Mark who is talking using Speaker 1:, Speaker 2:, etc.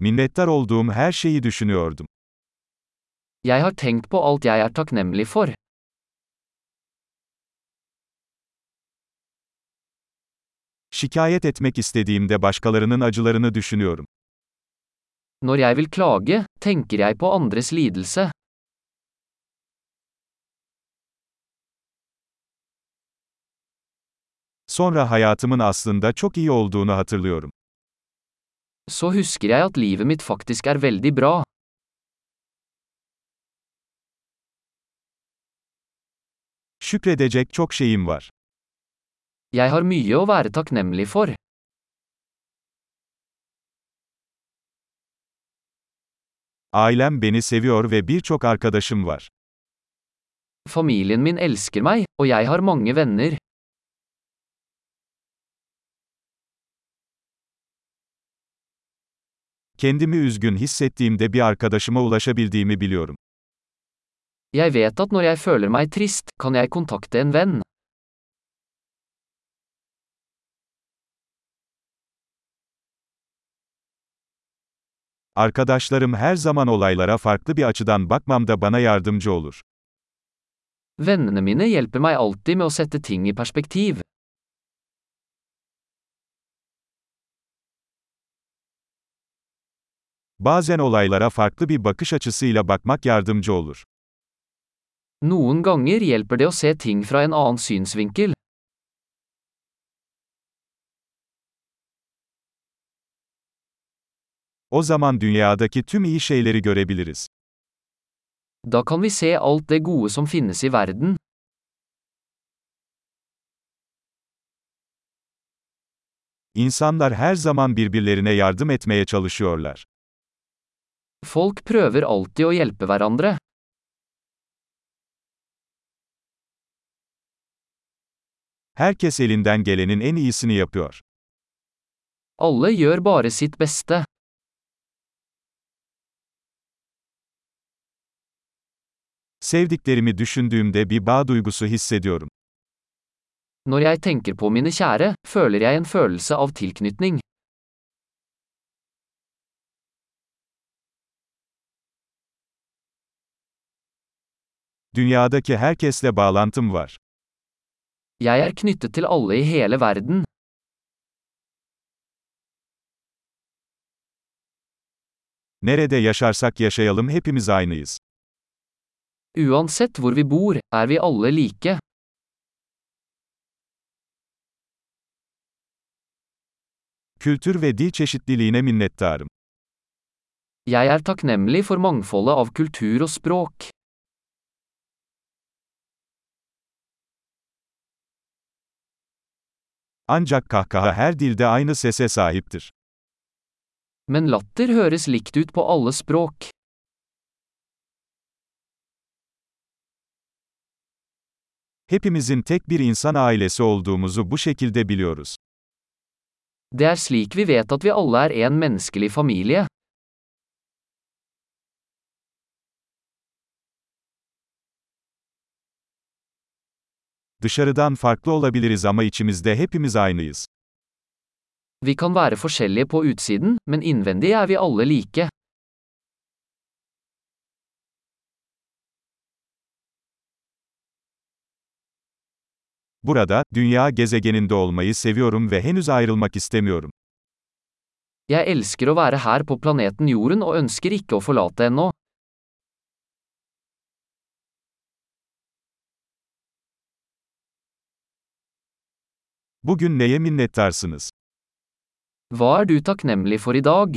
Speaker 1: Minnettar olduğum her şeyi düşünüyordum.
Speaker 2: Jeg har tenkt på alt jeg er takknemlig for.
Speaker 1: Şikayet etmek istediğimde başkalarının acılarını düşünüyorum.
Speaker 2: Når jeg vil klage, tenker jeg på andres lidelse.
Speaker 1: Sonra hayatımın aslında çok iyi olduğunu hatırlıyorum.
Speaker 2: Så husker jeg at livet mitt faktisk er veldig bra.
Speaker 1: Şükredecek çok şeyim var.
Speaker 2: Jeg har mye å være takknemlig for.
Speaker 1: Ailem beni seviyor ve birçok arkadaşım var.
Speaker 2: Familien min elsker meg, og jeg har mange venner.
Speaker 1: Kendimi üzgün hissettiğimde bir arkadaşıma ulaşabildiğimi biliyorum.
Speaker 2: Jeg vet at når jeg føler meg trist, kan jeg kontakte en venn.
Speaker 1: Arkadaşlarım her zaman olaylara farklı bir açıdan bakmamda bana yardımcı olur.
Speaker 2: Vennene mine hjelper meg alltid med å sette ting i perspektiv.
Speaker 1: Bazen olaylara farklı bir bakış açısıyla bakmak yardımcı olur.
Speaker 2: Noen ganger hjelper det å se ting fra en annen synsvinkel.
Speaker 1: O zaman dünyadaki tüm iyi şeyleri görebiliriz.
Speaker 2: Da kan vi se alt det gode som finnes i verden.
Speaker 1: İnsanlar her zaman birbirlerine yardım etmeye çalışıyorlar.
Speaker 2: Folk prøver alltid å hjelpe hverandre.
Speaker 1: Herkes elinden gelenin en iyisini yapıyor.
Speaker 2: Alle gjør bare sitt beste.
Speaker 1: Sevdiklerimi düşündüğümde bir bağ duygusu hissediyorum.
Speaker 2: Når jeg tenker på mine kjære, føler jeg en følelse av tilknytning.
Speaker 1: Dünyadaki herkesle bağlantım var.
Speaker 2: Jeg er knyttet til alle i hele verden.
Speaker 1: Nerede yaşarsak yaşayalım hepimiz aynıyız.
Speaker 2: Uansett hvor vi bor, er vi alle like.
Speaker 1: Kültür ve dil çeşitliliğine minnettarım.
Speaker 2: Jeg er takknemlig for mangfoldet av kultur og språk.
Speaker 1: Ancak kahkaha her dilde aynı sese sahiptir.
Speaker 2: Men latter høres likt ut på alle språk.
Speaker 1: Hepimizin tek bir insan ailesi olduğumuzu bu şekilde biliyoruz.
Speaker 2: Det er slik vi vet at vi alle er en menneskelig familie.
Speaker 1: Dışarıdan farklı olabiliriz ama içimizde hepimiz aynıyız.
Speaker 2: Vi kan være forskjellige på utsiden, men innvendig er vi alle like.
Speaker 1: Burada, dünya gezegeninde olmayı seviyorum ve henüz ayrılmak istemiyorum.
Speaker 2: Jeg elsker å være her på planeten Jorden og ønsker ikke å forlate ennå.
Speaker 1: Bugün neye minnettarsınız?
Speaker 2: Hva er du takknemlig for i dag?